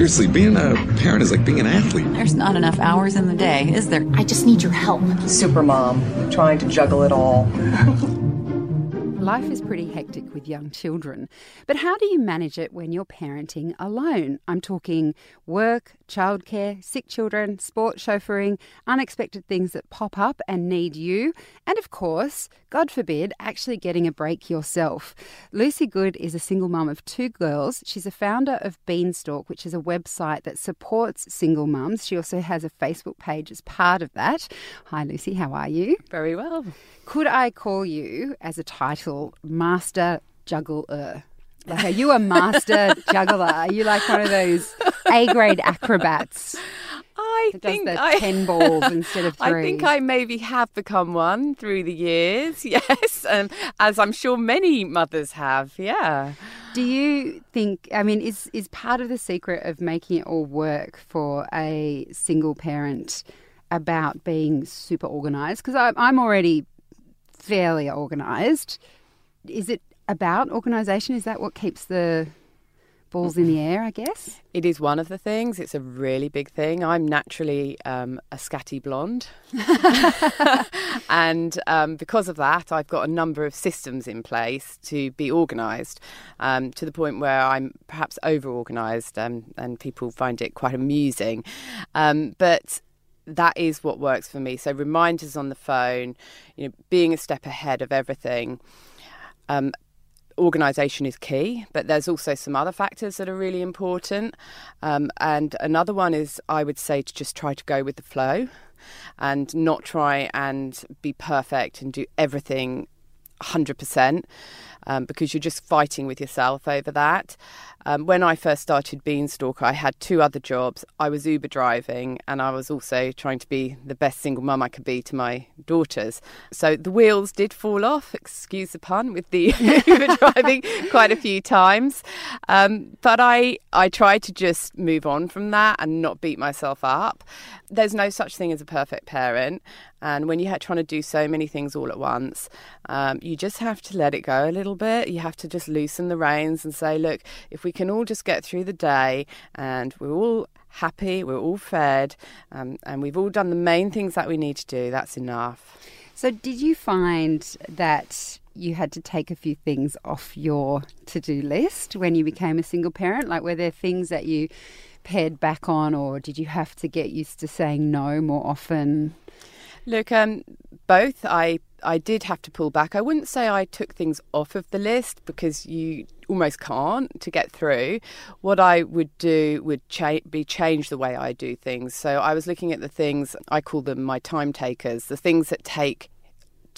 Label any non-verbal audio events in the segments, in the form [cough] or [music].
Seriously, being a parent is like being an athlete. There's not enough hours in the day, is there? I just need your help. Supermom, trying to juggle it all. [laughs] Life is pretty hectic with young children, but how do you manage it when you're parenting alone? I'm talking work, childcare, sick children, sport chauffeuring, unexpected things that pop up and need you, and of course, God forbid, actually getting a break yourself. Lucy Good is a single mum of two girls. She's a founder of Beanstalk, which is a website that supports single mums. She also has a Facebook page as part of that. Hi, Lucy, how are you? Very well. Could I call you as a title Master Juggler? Like, are you a master [laughs] juggler? Are you like one of those A grade acrobats? I think I, ten balls [laughs] instead of three. I think I maybe have become one through the years. [laughs] Yes, as I'm sure many mothers have. Yeah. Do you think? I mean, is is part of the secret of making it all work for a single parent about being super organised? Because I'm already fairly organised. Is it about organisation? Is that what keeps the balls in the air? I guess it is one of the things. It's a really big thing. I'm naturally um, a scatty blonde, [laughs] and um, because of that, I've got a number of systems in place to be organised um, to the point where I'm perhaps over organised, um, and people find it quite amusing. Um, but that is what works for me. So reminders on the phone, you know, being a step ahead of everything. Um, organisation is key, but there's also some other factors that are really important. Um, and another one is, I would say, to just try to go with the flow and not try and be perfect and do everything 100%. Um, because you're just fighting with yourself over that. Um, when I first started Beanstalk, I had two other jobs. I was Uber driving, and I was also trying to be the best single mum I could be to my daughters. So the wheels did fall off, excuse the pun, with the [laughs] Uber driving quite a few times. Um, but I, I tried to just move on from that and not beat myself up. There's no such thing as a perfect parent. And when you're trying to do so many things all at once, um, you just have to let it go a little bit. You have to just loosen the reins and say, look, if we can all just get through the day and we're all happy, we're all fed, um, and we've all done the main things that we need to do, that's enough. So, did you find that you had to take a few things off your to do list when you became a single parent? Like, were there things that you pared back on, or did you have to get used to saying no more often? Look, um, both. I I did have to pull back. I wouldn't say I took things off of the list because you almost can't to get through. What I would do would cha- be change the way I do things. So I was looking at the things I call them my time takers, the things that take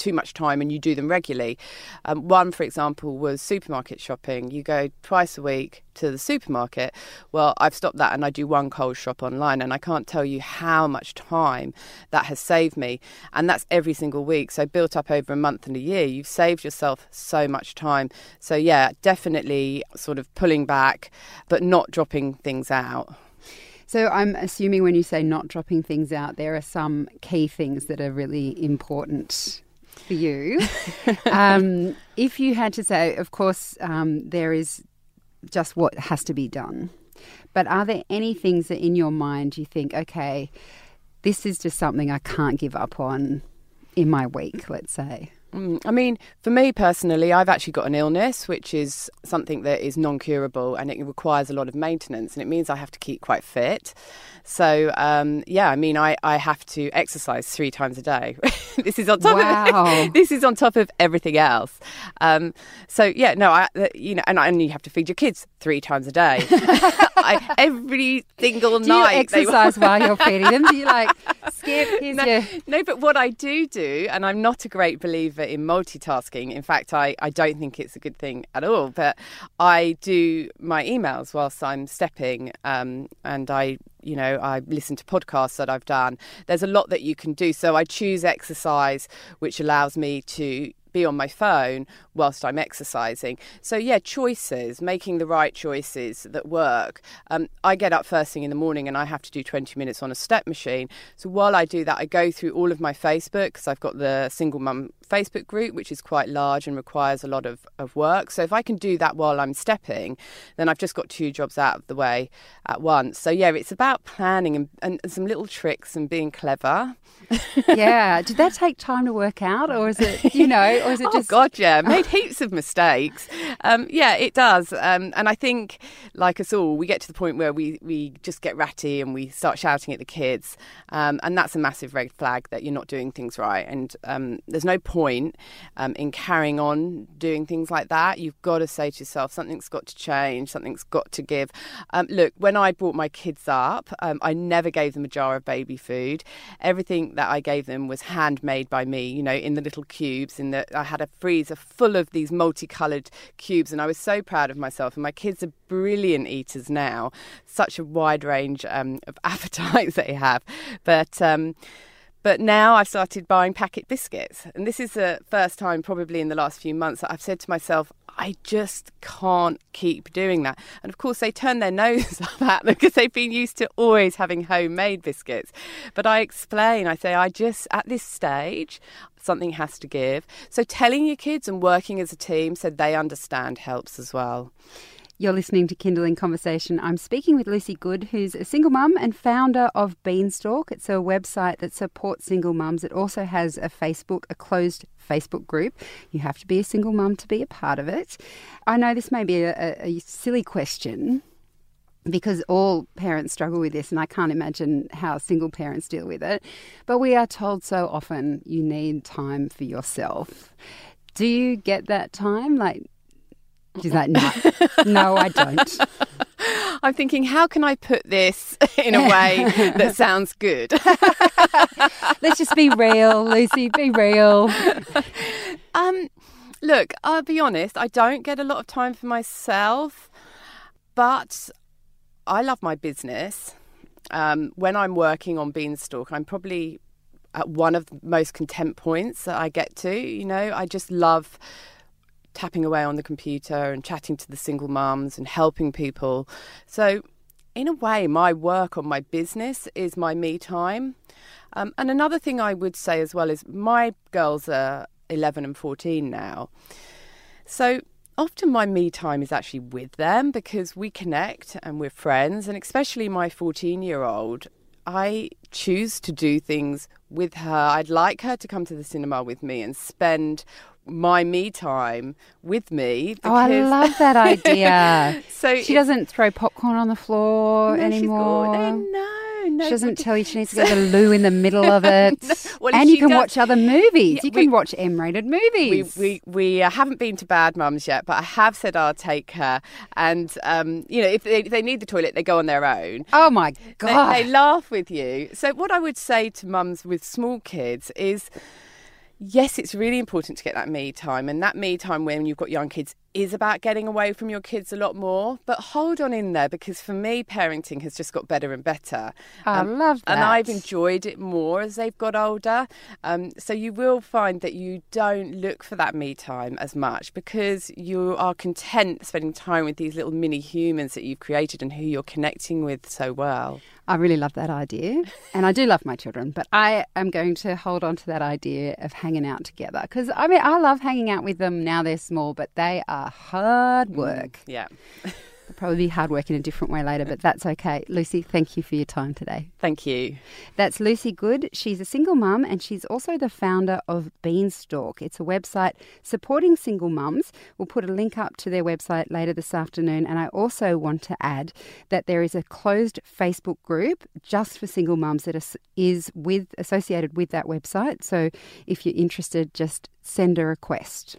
too much time and you do them regularly. Um, one, for example, was supermarket shopping. You go twice a week to the supermarket. Well, I've stopped that and I do one Coles shop online, and I can't tell you how much time that has saved me. And that's every single week. So, built up over a month and a year, you've saved yourself so much time. So, yeah, definitely sort of pulling back, but not dropping things out. So I'm assuming when you say not dropping things out, there are some key things that are really important for you. [laughs] um, if you had to say, of course, um, there is just what has to be done. But are there any things that in your mind you think, okay, this is just something I can't give up on in my week, let's say? Mm, I mean, for me personally, I've actually got an illness, which is something that is non curable and it requires a lot of maintenance, and it means I have to keep quite fit. So, um, yeah, I mean, I, I have to exercise three times a day. [laughs] this is on top wow. of [laughs] this is on top of everything else. Um, so, yeah, no, I you know, and, and you have to feed your kids three times a day. [laughs] I, every single do night. you exercise while you're feeding them? Do you like skip? [laughs] Here's no, your... no, but what I do do, and I'm not a great believer in multitasking. In fact, I, I don't think it's a good thing at all. But I do my emails whilst I'm stepping, um, and I you know, I listen to podcasts that I've done. There's a lot that you can do. So I choose exercise, which allows me to be on my phone whilst I'm exercising. So, yeah, choices, making the right choices that work. Um, I get up first thing in the morning and I have to do 20 minutes on a step machine. So, while I do that, I go through all of my Facebook because I've got the single mum Facebook group, which is quite large and requires a lot of, of work. So, if I can do that while I'm stepping, then I've just got two jobs out of the way at once. So, yeah, it's about planning and, and some little tricks and being clever. [laughs] yeah. Did that take time to work out, or is it, you know, or is it [laughs] oh, just. God, yeah. [laughs] Made heaps of mistakes. Um, yeah, it does. Um, and I think, like us all, we get to the point where we, we just get ratty and we start shouting at the kids. Um, and that's a massive red flag that you're not doing things right. And um, there's no point um, in carrying on doing things like that. You've got to say to yourself, something's got to change, something's got to give. Um, look, when I brought my kids up, I never gave them a jar of baby food. Everything that I gave them was handmade by me, you know, in the little cubes. In the, I had a freezer full of these multicoloured cubes, and I was so proud of myself. And my kids are brilliant eaters now, such a wide range um, of [laughs] appetites they have. But um, but now I've started buying packet biscuits. And this is the first time, probably in the last few months, that I've said to myself, I just can't keep doing that. And of course, they turn their [laughs] nose up at them because they've been used to always having homemade biscuits. But I explain, I say, I just, at this stage, something has to give. So telling your kids and working as a team so they understand helps as well. You're listening to Kinderling Conversation. I'm speaking with Lucy Good, who's a single mum and founder of Beanstalk. It's a website that supports single mums. It also has a Facebook, a closed Facebook group. You have to be a single mum to be a part of it. I know this may be a, a silly question, because all parents struggle with this, and I can't imagine how single parents deal with it. But we are told so often you need time for yourself. Do you get that time? Like, She's like, no, no, I don't. [laughs] I'm thinking, how can I put this [laughs] in a way that [laughs] sounds good? Let's just be real, Lucy, be real. Um, look, I'll be honest, I don't get a lot of time for myself, but I love my business. Um, when I'm working on Beanstalk, I'm probably at one of the most content points that I get to. You know, I just love tapping away on the computer and chatting to the single mums and helping people. So, in a way, my work on my business is my me time. Um, and another thing I would say as well is my girls are 11 and 14 now. So, often my me time is actually with them because we connect and we're friends. And especially my 14 year old, I choose to do things with her. I'd like her to come to the cinema with me and spend my me time with me. oh, I love that idea. [laughs] so she doesn't throw popcorn on the floor no, anymore. no, no. She doesn't tell you she needs to [laughs] go to the loo in the middle of [laughs] it. no. well, and you can does, watch other movies. Yeah, you can we, watch M-rated movies. We we, we uh, haven't been to Bad Mums yet, but I have said I'll take her. And um, you know, if they, if they, need the toilet, they go on their own. Oh my god! They, they laugh with you. So what I would say to mums with small kids is yes, it's really important to get that me time. And that me time when you've got young kids is about getting away from your kids a lot more. But hold on in there because for me, parenting has just got better and better. I um, love that. And I've enjoyed it more as they've got older. Um, so you will find that you don't look for that me time as much because you are content spending time with these little mini humans that you've created and who you're connecting with so well. I really love that idea. And I do love my children, but I am going to hold on to that idea of hanging out together because I mean, I love hanging out with them now they're small, but they are hard mm, work. Yeah. [laughs] They'll probably be hard work in a different way later, but that's okay. Lucy, thank you for your time today. Thank you. That's Lucy Good. She's a single mum and she's also the founder of Beanstalk. It's a website supporting single mums. We'll put a link up to their website later this afternoon. And I also want to add that there is a closed Facebook group just for single mums that is with associated with that website. So if you're interested, just send a request.